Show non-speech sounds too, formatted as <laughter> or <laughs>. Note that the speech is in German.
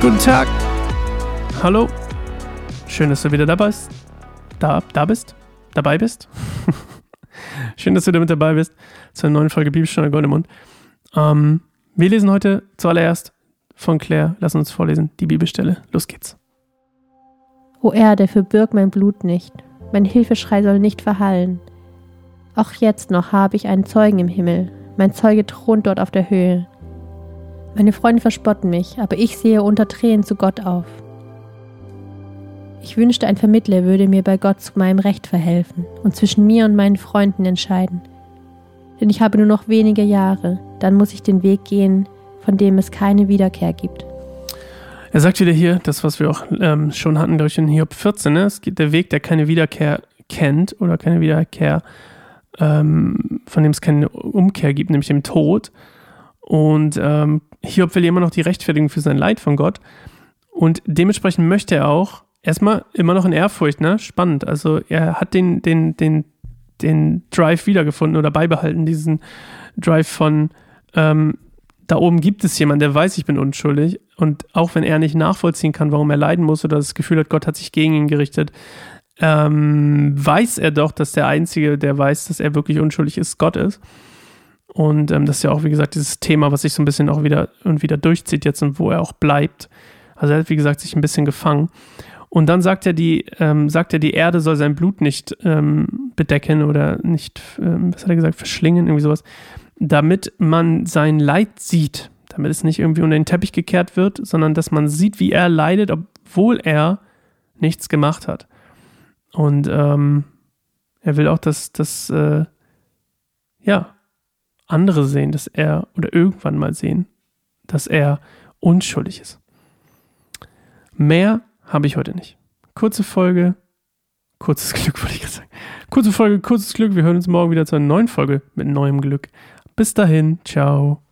Guten Tag. Hallo. Schön, dass du wieder dabei bist. Da, da bist. Dabei bist. <laughs> Schön, dass du wieder mit dabei bist zu einer neuen Folge Bibelstunde Goldemund. Ähm, wir lesen heute zuallererst von Claire. Lass uns vorlesen. Die Bibelstelle. Los geht's. O Erde, verbirg mein Blut nicht. Mein Hilfeschrei soll nicht verhallen. Auch jetzt noch habe ich einen Zeugen im Himmel. Mein Zeuge thront dort auf der Höhe. Meine Freunde verspotten mich, aber ich sehe unter Tränen zu Gott auf. Ich wünschte, ein Vermittler würde mir bei Gott zu meinem Recht verhelfen und zwischen mir und meinen Freunden entscheiden. Denn ich habe nur noch wenige Jahre, dann muss ich den Weg gehen, von dem es keine Wiederkehr gibt. Er sagt wieder hier, das, was wir auch ähm, schon hatten, glaube ich, in Hiob 14, ne? es geht der Weg, der keine Wiederkehr kennt oder keine Wiederkehr, ähm, von dem es keine Umkehr gibt, nämlich dem Tod. Und ähm, Hiob will immer noch die Rechtfertigung für sein Leid von Gott. Und dementsprechend möchte er auch erstmal immer noch in Ehrfurcht, ne? Spannend. Also er hat den, den, den, den Drive wiedergefunden oder beibehalten, diesen Drive von ähm, da oben gibt es jemanden, der weiß, ich bin unschuldig. Und auch wenn er nicht nachvollziehen kann, warum er leiden muss oder das Gefühl hat, Gott hat sich gegen ihn gerichtet, ähm, weiß er doch, dass der Einzige, der weiß, dass er wirklich unschuldig ist, Gott ist. Und ähm, das ist ja auch, wie gesagt, dieses Thema, was sich so ein bisschen auch wieder und wieder durchzieht jetzt und wo er auch bleibt. Also er hat, wie gesagt, sich ein bisschen gefangen. Und dann sagt er, die, ähm, sagt er, die Erde soll sein Blut nicht ähm, bedecken oder nicht, ähm, was hat er gesagt, verschlingen, irgendwie sowas, damit man sein Leid sieht, damit es nicht irgendwie unter den Teppich gekehrt wird, sondern dass man sieht, wie er leidet, obwohl er nichts gemacht hat. Und ähm, er will auch, dass, dass äh, ja, andere sehen, dass er oder irgendwann mal sehen, dass er unschuldig ist. Mehr habe ich heute nicht. Kurze Folge, kurzes <laughs> Glück, wollte ich gerade sagen. Kurze Folge, kurzes Glück. Wir hören uns morgen wieder zu einer neuen Folge mit neuem Glück. Bis dahin, ciao.